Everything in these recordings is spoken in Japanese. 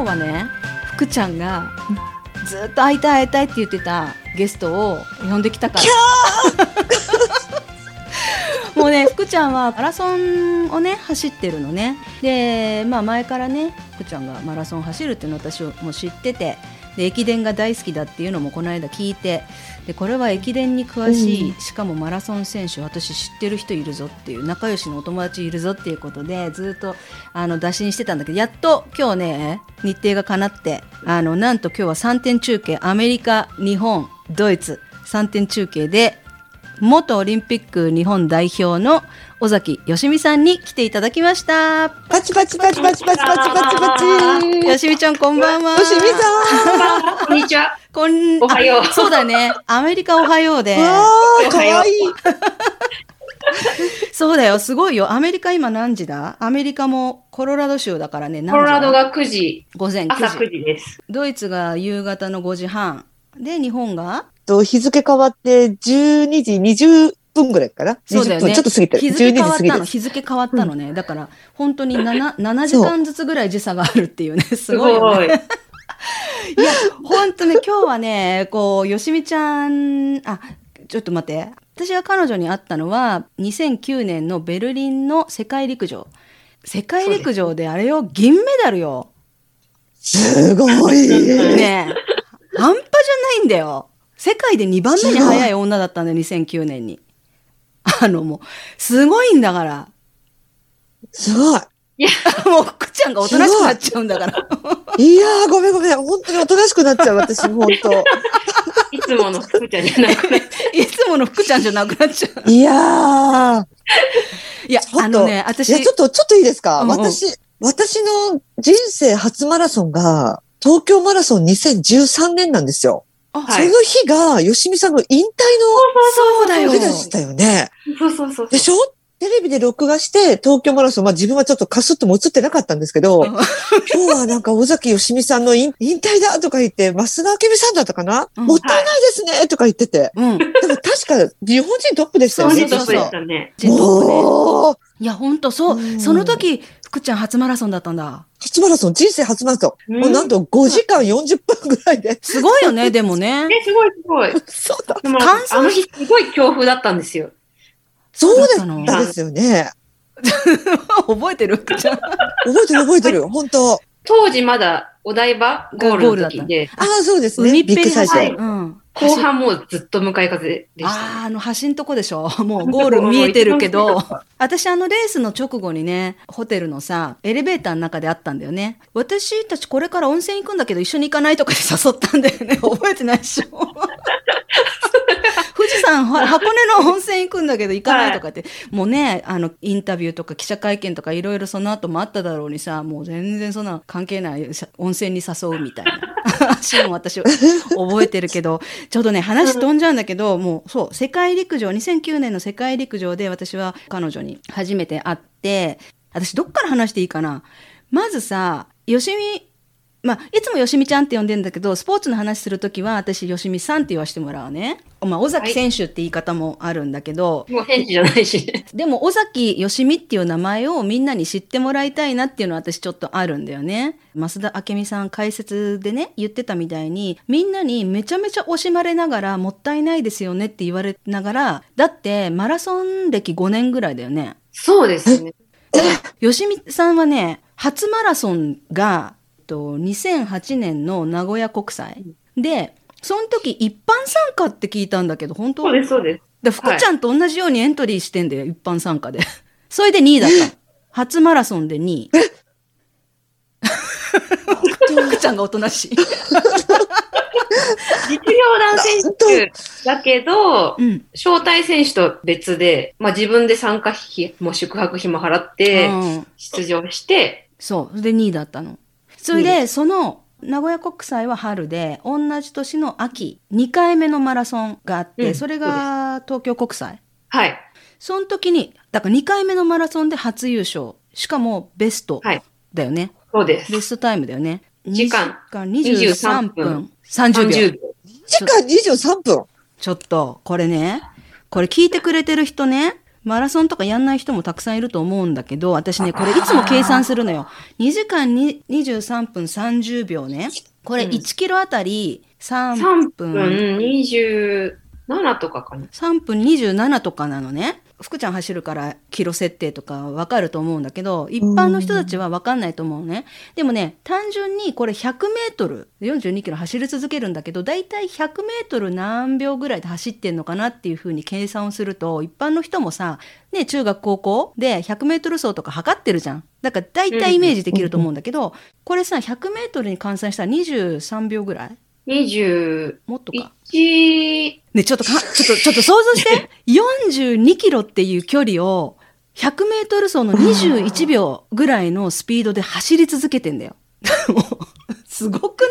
今日はね福ちゃんがずっと会いたい会いたいって言ってたゲストを呼んできたから。もうね福ちゃんはマラソンをね走ってるのね。でまあ前からね福ちゃんがマラソン走るっていうのを私も知っててで駅伝が大好きだっていうのもこの間聞いてでこれは駅伝に詳しい、しかもマラソン選手私知ってる人いるぞっていう仲良しのお友達いるぞっていうことでずっとあの打診してたんだけどやっと今日ね日程が叶ってあのなんと今日は3点中継アメリカ日本ドイツ3点中継で元オリンピック日本代表の尾崎よしみさんに来ていただきました。パチパチパチパチパチパチパチパチ。よしみちゃんこんばんは。よしみさこんにちは。こんおはようあそうだね。アメリカおはようでん。。わー、かわいい。そうだよ。すごいよ。アメリカ今何時だ？アメリカもコロラド州だからね。何時コロラドが9時、午前9朝時。9時です。ドイツが夕方の5時半。で、日本が？と日付変わって12時20分ぐらいかな？20そうだよね分ちょっと過ぎてる。日付変わ12ったの。日付変わったのね。だから、本当に 7, 7時間ずつぐらい時差があるっていうね。すすごいよね。ごい。いや、本当ね、今日はね、こう、よしみちゃん、あ、ちょっと待って。私が彼女に会ったのは、2009年のベルリンの世界陸上。世界陸上であれよ、銀メダルよ。すごい。ねえ。半端じゃないんだよ。世界で2番目に速い女だったんだよ、2009年に。あの、もう、すごいんだから。すごい。もう、福ちゃんがおとなしくなっちゃうんだから。いやー、ごめんごめん。本当におとなしくなっちゃう、私、本当。いつもの福ちゃんじゃなくて。いつもの福ちゃんじゃなくなっちゃう。いやー。いやあのね、私いや、、ちょっと、ちょっといいですか、うんうん私、私の人生初マラソンが、東京マラソン2013年なんですよ。あ、はいその日が、吉見さんの引退そうだよの日でしたよね。そうそうそう。でしょ？テレビで録画して、東京マラソン、まあ自分はちょっとカスッとも映ってなかったんですけど、うん今日はなんか尾崎義美さんの引引退だとか言って、増田明美さんだったかな、うんもったいないですねとか言ってて。うん。でも確か日本人トップでしたよね。そうそうそうトップでしたね。ジェットコねおーいや、ほんと、そうう。んその時、福ちゃん初マラソンだったんだ。初マラソン、人生初マラソン。うんもうなんと5時間40分ぐらいで。すごいよね、でもね。え、すごいすごい。そうだ。でも、あの日すごい強風だったんですよ。そうでだったですよね。覚えてる？福ちゃん。覚えてる覚えてる。本当当時まだお台場ゴールの時で、ああ、そうですね。ビッグサイズ。はいうん。後半もうずっと向かい風でした。ああ、あの橋んとこでしょ もうゴール見えてるけど、私あのレースの直後にね、ホテルのさ、エレベーターの中で会ったんだよね。私たちこれから温泉行くんだけど一緒に行かないとかで誘ったんだよね。覚えてないでしょ 富士山、は箱根の温泉行くんだけど行かないとかって、もうね、あの、インタビューとか記者会見とかいろいろその後もあっただろうにさ、もう全然そんな関係ない温泉に誘うみたいな。シーンを私覚えてるけど、ちょうどね、話飛んじゃうんだけど、もうそう、世界陸上、2009年の世界陸上で私は彼女に初めて会って、私どっから話していいかな。まずさ、よしみ、まあ、いつもよしみちゃんって呼んでんだけど、スポーツの話するときは私よしみさんって言わせてもらうね。まあ、尾崎選手って言い方もあるんだけど、もう選手じゃないしね。でも尾崎よしみっていう名前をみんなに知ってもらいたいなっていうのは私ちょっとあるんだよね。増田明美さん解説でね言ってたみたいにみんなにめちゃめちゃ惜しまれながらもったいないですよねって言われながらだってマラソン歴5年ぐらいだよね。そうですね。よしみさんはね初マラソンがと2008年の名古屋国際でその時一般参加って聞いたんだけど本当？そうです、そうです。で、福ちゃんと同じようにエントリーしてんだよ、一般参加で。それで2位だったの。初マラソンで2位。福ちゃんがおとなしい。実業団選手だけど、うん。招待選手と別で、まあ自分で参加費も宿泊費も払ってうん出場して、そう。それで2位だったの。それで、その、名古屋国際は春で、同じ年の秋、2回目のマラソンがあって、うんそれが東京国際。はい。その時に、だから2回目のマラソンで初優勝。しかもベストはいだよね。そうです。ベストタイムだよね。時間2時間23分30秒。30秒。1時間23分。ちょっと、これね、これ聞いてくれてる人ね、マラソンとかやんない人もたくさんいると思うんだけど、私ね、これいつも計算するのよ。2時間に23分30秒ね。これ1キロあたり3分。3分20、7とかかな？3分27とかなのね。福ちゃん走るからキロ設定とか分かると思うんだけど一般の人たちは分かんないと思うね、う、でもね単純にこれ 100m42 キロ走り続けるんだけどだいたい 100m 何秒ぐらいで走ってんのかなっていうふうに計算をすると一般の人もさ、ね、中学高校で 100m 走とか測ってるじゃんだから大体イメージできると思うんだけど、これさ 100m に換算したら23秒ぐらい21、もっとか。ね、ちょっとか、ちょっと、ちょっと想像して。42キロっていう距離を、100メートル走の21秒ぐらいのスピードで走り続けてんだよ。も うすごくない？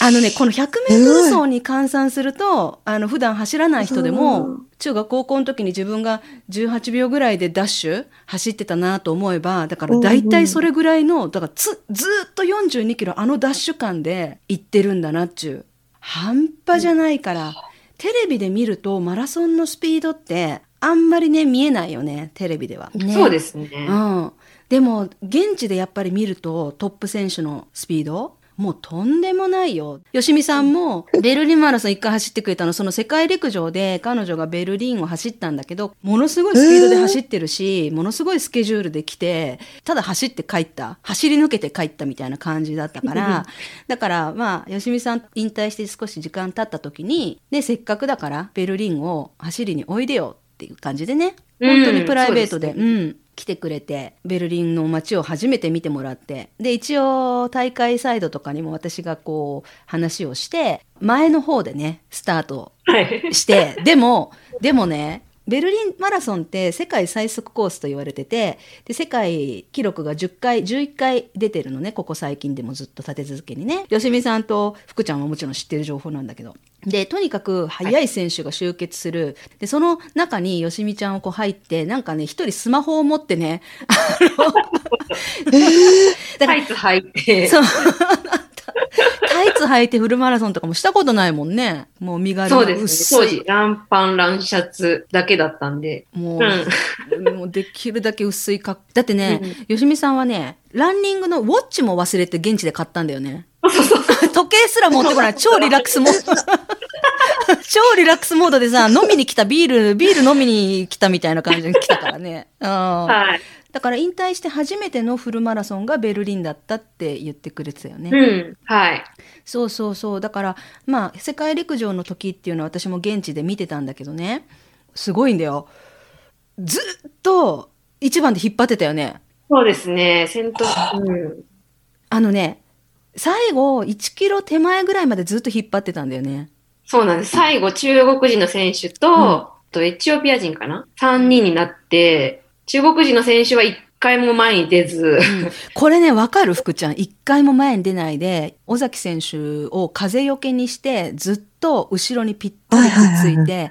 あのね、この100メートル走に換算すると、あの、普段走らない人でうもん、中学高校の時に自分が18秒ぐらいでダッシュ走ってたなと思えば、だから大体それぐらいの、だからつ、ずーっと42キロあのダッシュ感で行ってるんだなっちゅう。半端じゃないから、テレビで見るとマラソンのスピードってあんまりね見えないよねテレビでは、ね、そうですね。うん、でも現地でやっぱり見るとトップ選手のスピードもうとんでもないよ。よしみさんもベルリンマラソン一回走ってくれたの、その世界陸上で彼女がベルリンを走ったんだけど、ものすごいスピードで走ってるし、ものすごいスケジュールで来て、ただ走って帰った、走り抜けて帰ったみたいな感じだったから、だからまあ、よしみさん引退して少し時間経った時に、ね、せっかくだからベルリンを走りにおいでよっていう感じでね、本当にプライベートで、うん、来てくれて、ベルリンの街を初めて見てもらって、で、一応大会サイドとかにも私がこう話をして、前の方でね、スタートはい。して、でも、でもね、ベルリンマラソンって世界最速コースと言われてて、で、世界記録が10回、11回出てるのね、ここ最近でもずっと立て続けにね。よしみさんと福ちゃんはもちろん知ってる情報なんだけど。で、とにかく速い選手が集結する。で、その中によしみちゃんをこう入って、なんかね、一人スマホを持ってね、だからタイツ履いて。そう。タイツ履いてフルマラソンとかもしたことないもんね。もう身軽なそうですね。当時、ランパン、ランシャツだけだったんで。もうんう、もうできるだけ薄い格好。だってね、よしみさんはね、ランニングのウォッチも忘れて現地で買ったんだよね。時計すら持ってこない。超リラックスモード。超リラックスモードでさ、飲みに来たビール、ビール飲みに来たみたいな感じで来たからね。うん。はい。だから引退して初めてのフルマラソンがベルリンだったって言ってくれてたよね。うん。はい。そうそうそう。だから、まあ、世界陸上の時っていうのは私も現地で見てたんだけどね。すごいんだよ。ずっと一番で引っ張ってたよね。そうですね。先頭、うん。あのね、最後1キロ手前ぐらいまでずっと引っ張ってたんだよね。そうなんです。最後、中国人の選手と、とエチオピア人かな ?3 人になって、中国人の選手は一回も前に出ず、これね、わかる福ちゃん。一回も前に出ないで、尾崎選手を風よけにして、ずっと後ろにぴったりくっついて、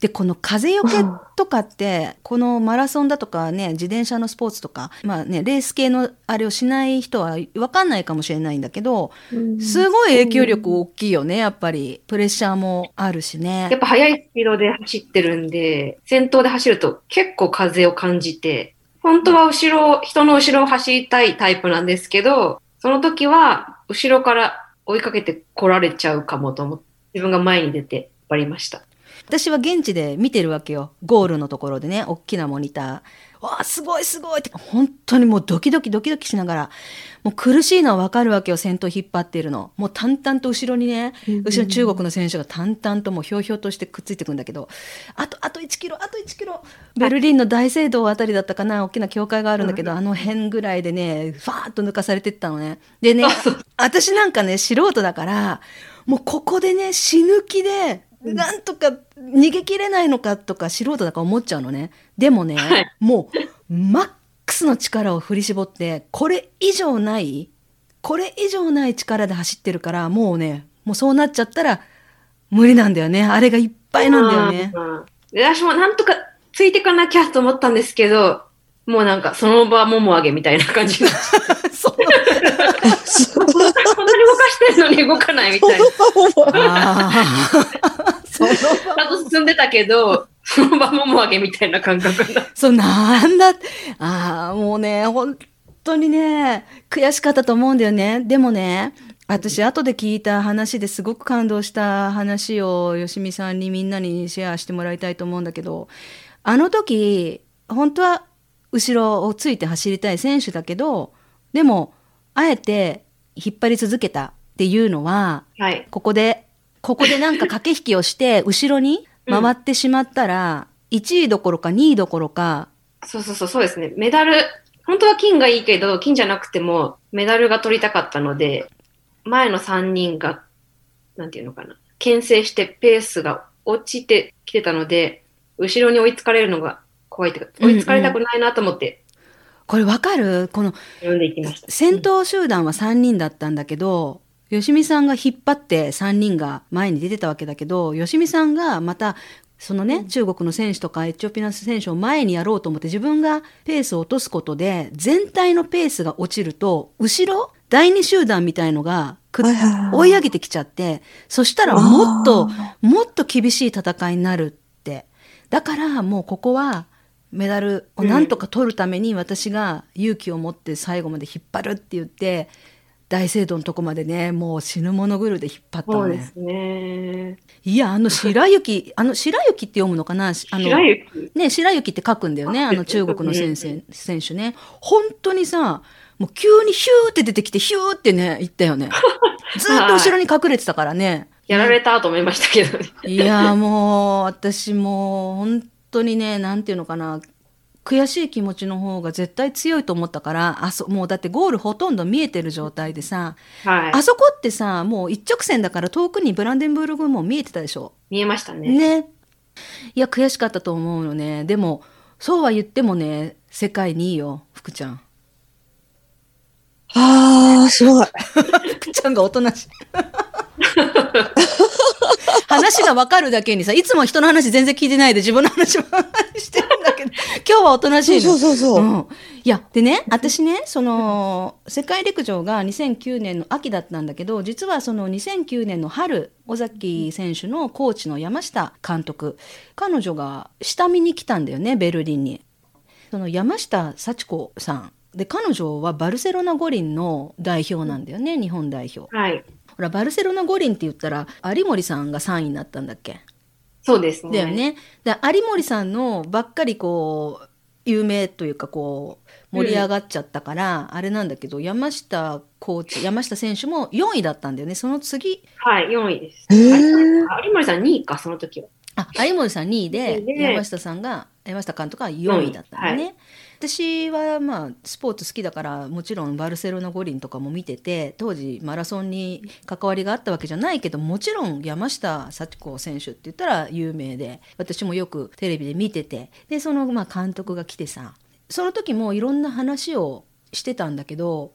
で、この風よけとかって、このマラソンだとかね、自転車のスポーツとか、まあね、レース系のあれをしない人はわかんないかもしれないんだけど、すごい影響力大きいよね、やっぱり。プレッシャーもあるしね。やっぱ速いスピードで走ってるんで、先頭で走ると結構風を感じて、本当は後ろ、人の後ろを走りたいタイプなんですけど、その時は後ろから追いかけて来られちゃうかもと思って、自分が前に出て引っ張りました。私は現地で見てるわけよ。ゴールのところでね、大きなモニター。わあ、すごいすごいって、本当にもうドキドキドキドキしながら、もう苦しいのはわかるわけよ、先頭引っ張ってるの。もう淡々と後ろにね、後ろに中国の選手が淡々ともうひょうひょうとしてくっついてくんだけど、あと、あと1キロ、あと1キロ。ベルリンの大聖堂あたりだったかな、大きな教会があるんだけど、あの辺ぐらいでね、ファーッと抜かされてったのね。でね、私なんかね、素人だから、もうここでね、死ぬ気で、なんとか逃げ切れないのかとか素人だから思っちゃうのね。でもね、はいもうマックスの力を振り絞って、これ以上ない、これ以上ない力で走ってるから、もうね、もうそうなっちゃったら無理なんだよね。あれがいっぱいなんだよね。私もなんとかついてかなきゃと思ったんですけど、もうなんかその場もも上げみたいな感じ そうこんなに動かしてるのに動かないみたいな。進んでたけど、その場もも上げみたいな感覚になって そう、なんだ、ああ、もうね、本当にね、悔しかったと思うんだよね。でもね、私、後で聞いた話ですごく感動した話を、よしみさんにみんなにシェアしてもらいたいと思うんだけど、あの時、本当は後ろをついて走りたい選手だけど、でも、あえて引っ張り続けたっていうのは、はい。ここで、ここでなんか駆け引きをして、後ろに回ってしまったら、1位どころか2位どころか、そうそうそう、そうですね。メダル、本当は金がいいけど、金じゃなくてもメダルが取りたかったので、前の3人が、なんていうのかな、牽制してペースが落ちてきてたので、後ろに追いつかれるのが怖いっていうか、うんうん追いつかれたくないなと思ってこれわかる？この。先頭集団は3人だったんだけど、吉見さんが引っ張って3人が前に出てたわけだけど、吉見さんがまた、そのね、中国の選手とかエチオピアの選手を前にやろうと思って自分がペースを落とすことで、全体のペースが落ちると、後ろ、第二集団みたいのが追い上げてきちゃって、そしたらもっとあ、もっと厳しい戦いになるって。だからもうここはメダルをなんとか取るために私が勇気を持って最後まで引っ張るって言って、大聖堂のとこまでね、もう死ぬものぐるで引っ張ったのね。そうですね。いや、あの白雪、あの白雪って読むのかな？あの白雪。ね、白雪って書くんだよね、あの中国の先生、選手ね。本当にさ、もう急にヒューって出てきて、ヒューってね、言ったよね。ずーっと後ろに隠れてたからね。やられたと思いましたけどね。いや、もう、私もう、本当にね、なんていうのかな、悔しい気持ちの方が絶対強いと思ったから、あそ、もうだってゴールほとんど見えてる状態でさ、はい。あそこってさ、もう一直線だから遠くにブランデンブルグも見えてたでしょ？見えましたね。ね。いや、悔しかったと思うのね。でも、そうは言ってもね、世界にいいよ、福ちゃん。ああ、すごい。福ちゃんがおとなしい。話がわかるだけにさ、いつも人の話全然聞いてないで自分の話ばっかりしてるんだけど、今日はおとなしいの。そうそうそうそう。うん、いやでね私ねその世界陸上が2009年の秋だったんだけど実はその2009年の春尾崎選手のコーチの山下監督彼女が下見に来たんだよねベルリンに。その山下幸子さんで彼女はバルセロナ五輪の代表なんだよね日本代表。はい。ほらバルセロナ五輪って言ったら有森さんが3位になったんだっけ？そうですね。だよね。で有森さんのばっかりこう有名というかこう盛り上がっちゃったから、あれなんだけど山下コーチ山下選手も4位だったんだよねその次はい、4位です。有森さん2位か、その時は。あ有森さん2位でで山下さんが山下監督が4位だったんだよね。は私はまあスポーツ好きだからもちろんバルセロナ五輪とかも見てて当時マラソンに関わりがあったわけじゃないけどもちろん山下幸子選手って言ったら有名で私もよくテレビで見てて。でそのまあ監督が来てさその時もいろんな話をしてたんだけど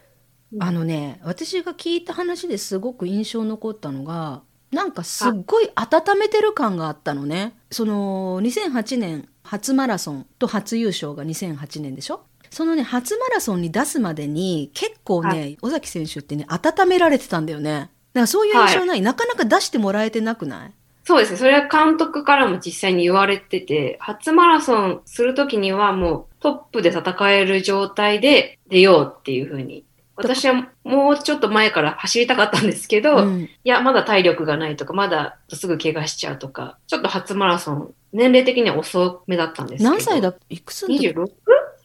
あのね私が聞いた話ですごく印象に残ったのがなんかすっごい温めてる感があったのね。その2008年初マラソンと初優勝が2008年でしょ？そのね初マラソンに出すまでに結構ね、は尾崎選手ってね温められてたんだよね。だからそういう印象ない、なかなか出してもらえてなくない？そうですね。それは監督からも実際に言われてて、初マラソンするときにはもうトップで戦える状態で出ようっていうふうに。私はもうちょっと前から走りたかったんですけど、いうんや、まだ体力がないとか、まだすぐ怪我しちゃうとか、ちょっと初マラソン、年齢的には遅めだったんですけど。何歳だ？いくつの時 ?26?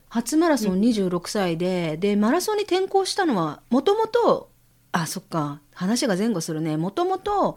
初マラソン26歳で、でマラソンに転向したのはもともとあそっか話が前後するねもともと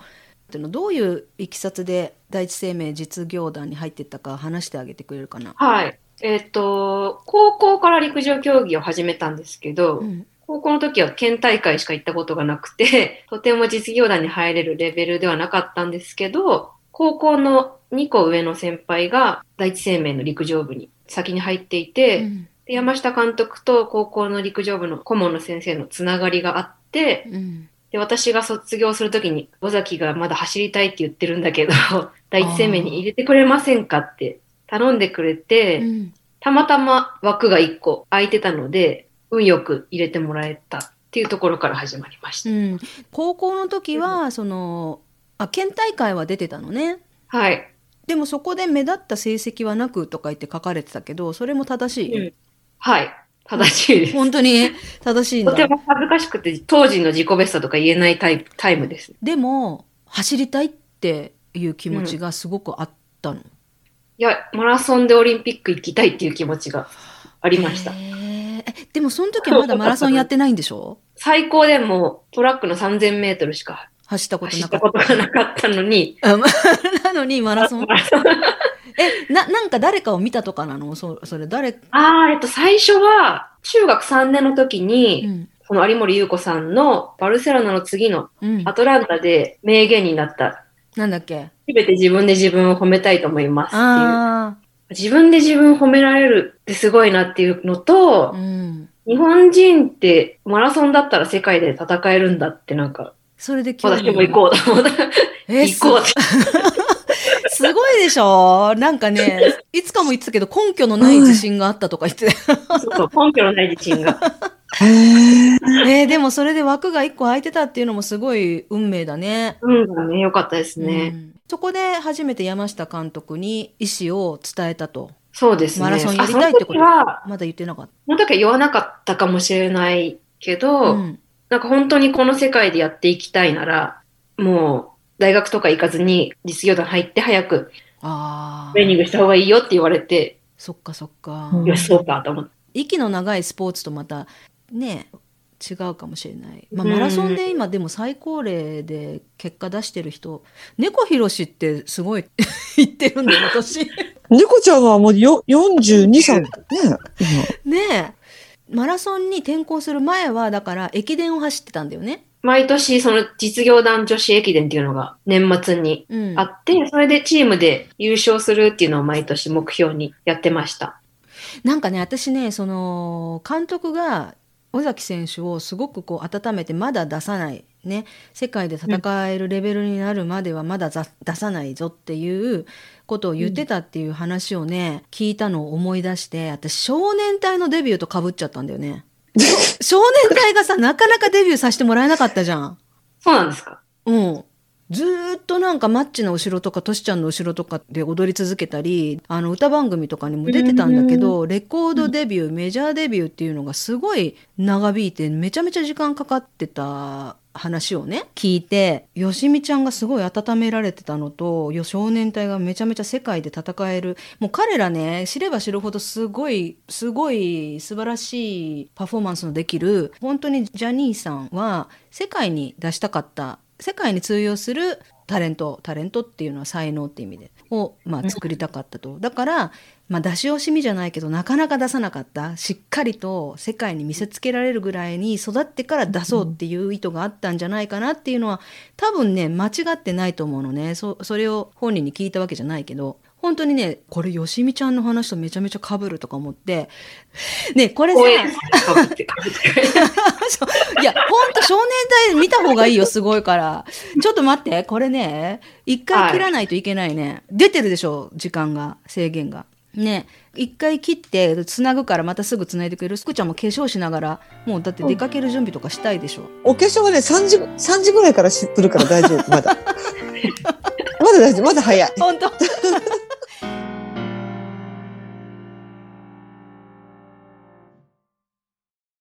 どういういきさつで第一生命実業団に入っていったか話してあげてくれるかな？はい。えっ、と、高校から陸上競技を始めたんですけど、うん高校の時は県大会しか行ったことがなくて、とても実業団に入れるレベルではなかったんですけど、高校の2個上の先輩が第一生命の陸上部に先に入っていて、うん。で山下監督と高校の陸上部の顧問の先生のつながりがあって、うん。で私が卒業するときに、尾崎がまだ走りたいって言ってるんだけど、第一生命に入れてくれませんかって頼んでくれて、うん。たまたま枠が1個空いてたので、運よく入れてもらえたっていうところから始まりました。うん。高校の時はそのあ県大会は出てたのね。はい。でもそこで目立った成績はなくとか言って書かれてたけどそれも正しい、うんはい。正しいです。本当に正しいんだとても恥ずかしくて、当時の自己ベストとか言えないタイプタイムです。でも走りたいっていう気持ちがすごくあったの、いや、マラソンでオリンピック行きたいっていう気持ちがありました。でもその時はまだマラソンやってないんでしょ？最高でもトラックの3000メートルしか走ったこと走っなかった。たことがなかったのに、なのにマラソン。えななんか誰かを見たとかなの？そそれ誰、あー、えっと、最初は、中学3年の時うに、ん。その有森優子さんのバルセロナの次のうん、アトランタで名言になった。なんだっけ？すべて自分で自分を褒めたいと思いますっていう。あ自分で自分を褒められるってすごいなっていうのとあ、う、ん。日本人ってマラソンだったら世界で戦えるんだってなんか、それで興味私も行こうと思った。え 行こうって。す すごいでしょ？なんかねいつかも言ってたけど根拠のない自信があったとか言ってそう根拠のない自信が。へえ。えーでもそれで枠が1個空いてたっていうのもすごい運命だね。うん、ね、よかったですうね。んそこで初めて山下監督に意思を伝えたと。そうですね。マラソンやりたいってことは、まだ言ってなかっその時は言わなかったかもしれないけた。ど、うんなんか本当にこの世界でやっていきたいなら、もう大学とか行かずに実業団入って早くあトレーニンあ、グした方がいいよって言われて、そっかそっか。うんよし、そうかと思って。息の長いスポーツとまたね違うかもしれない、まあ、うんマラソンで今でも最高齢で結果出してる人猫ひろしってすごい言ってるんだよ私猫ちゃんはもうよ42歳ね。今ねえマラソンに転向する前はだから駅伝を走ってたんだよね、毎年その実業団女子駅伝っていうのが年末にうん、あって、それでチームで優勝するっていうのを毎年目標にやってました。なんかね私ねその監督が尾崎選手をすごくこう温めてまだ出さないね世界で戦えるレベルになるまではまだざ出さないぞっていうことを言ってたっていう話をね聞いたのを思い出して私少年隊のデビューとかぶっちゃったんだよね。少年隊がさなかなかデビューさせてもらえなかったじゃん。そうなんですかうん。ずーっとなんかマッチの後ろとかトシちゃんの後ろとかで踊り続けたりあの歌番組とかにも出てたんだけどレコードデビューメジャーデビューっていうのがすごい長引いてめちゃめちゃ時間かかってた話をね聞いてよしみちゃんがすごい温められてたのと少年隊がめちゃめちゃ世界で戦える。もう彼らね知れば知るほどすごいすごい素晴らしいパフォーマンスのできる本当にジャニーさんは世界に出したかった。世界に通用するタレントタレントっていうのは才能って意味で。を、まあ、作りたかったと。だから、まあ、出し惜しみじゃないけどなかなか出さなかった。しっかりと世界に見せつけられるぐらいに育ってから出そうっていう意図があったんじゃないかなっていうのは多分ね間違ってないと思うのね。そそれを本人に聞いたわけじゃないけど本当にねこれよしみちゃんの話とめちゃめちゃ被るとか思ってねこれさいや、ほんと少年隊見た方がいいよ、すごいから。ちょっと待って、これね、一回切らないといけないね。出てるでしょ、時間が、制限が。ね、一回切って、つなぐからまたすぐつないでくれる。すくちゃんも化粧しながら、もうだって出かける準備とかしたいでしょ。お化粧はね、3時、3時ぐらいからし来るから大丈夫、まだ。まだ大丈夫、まだ早い。ほんと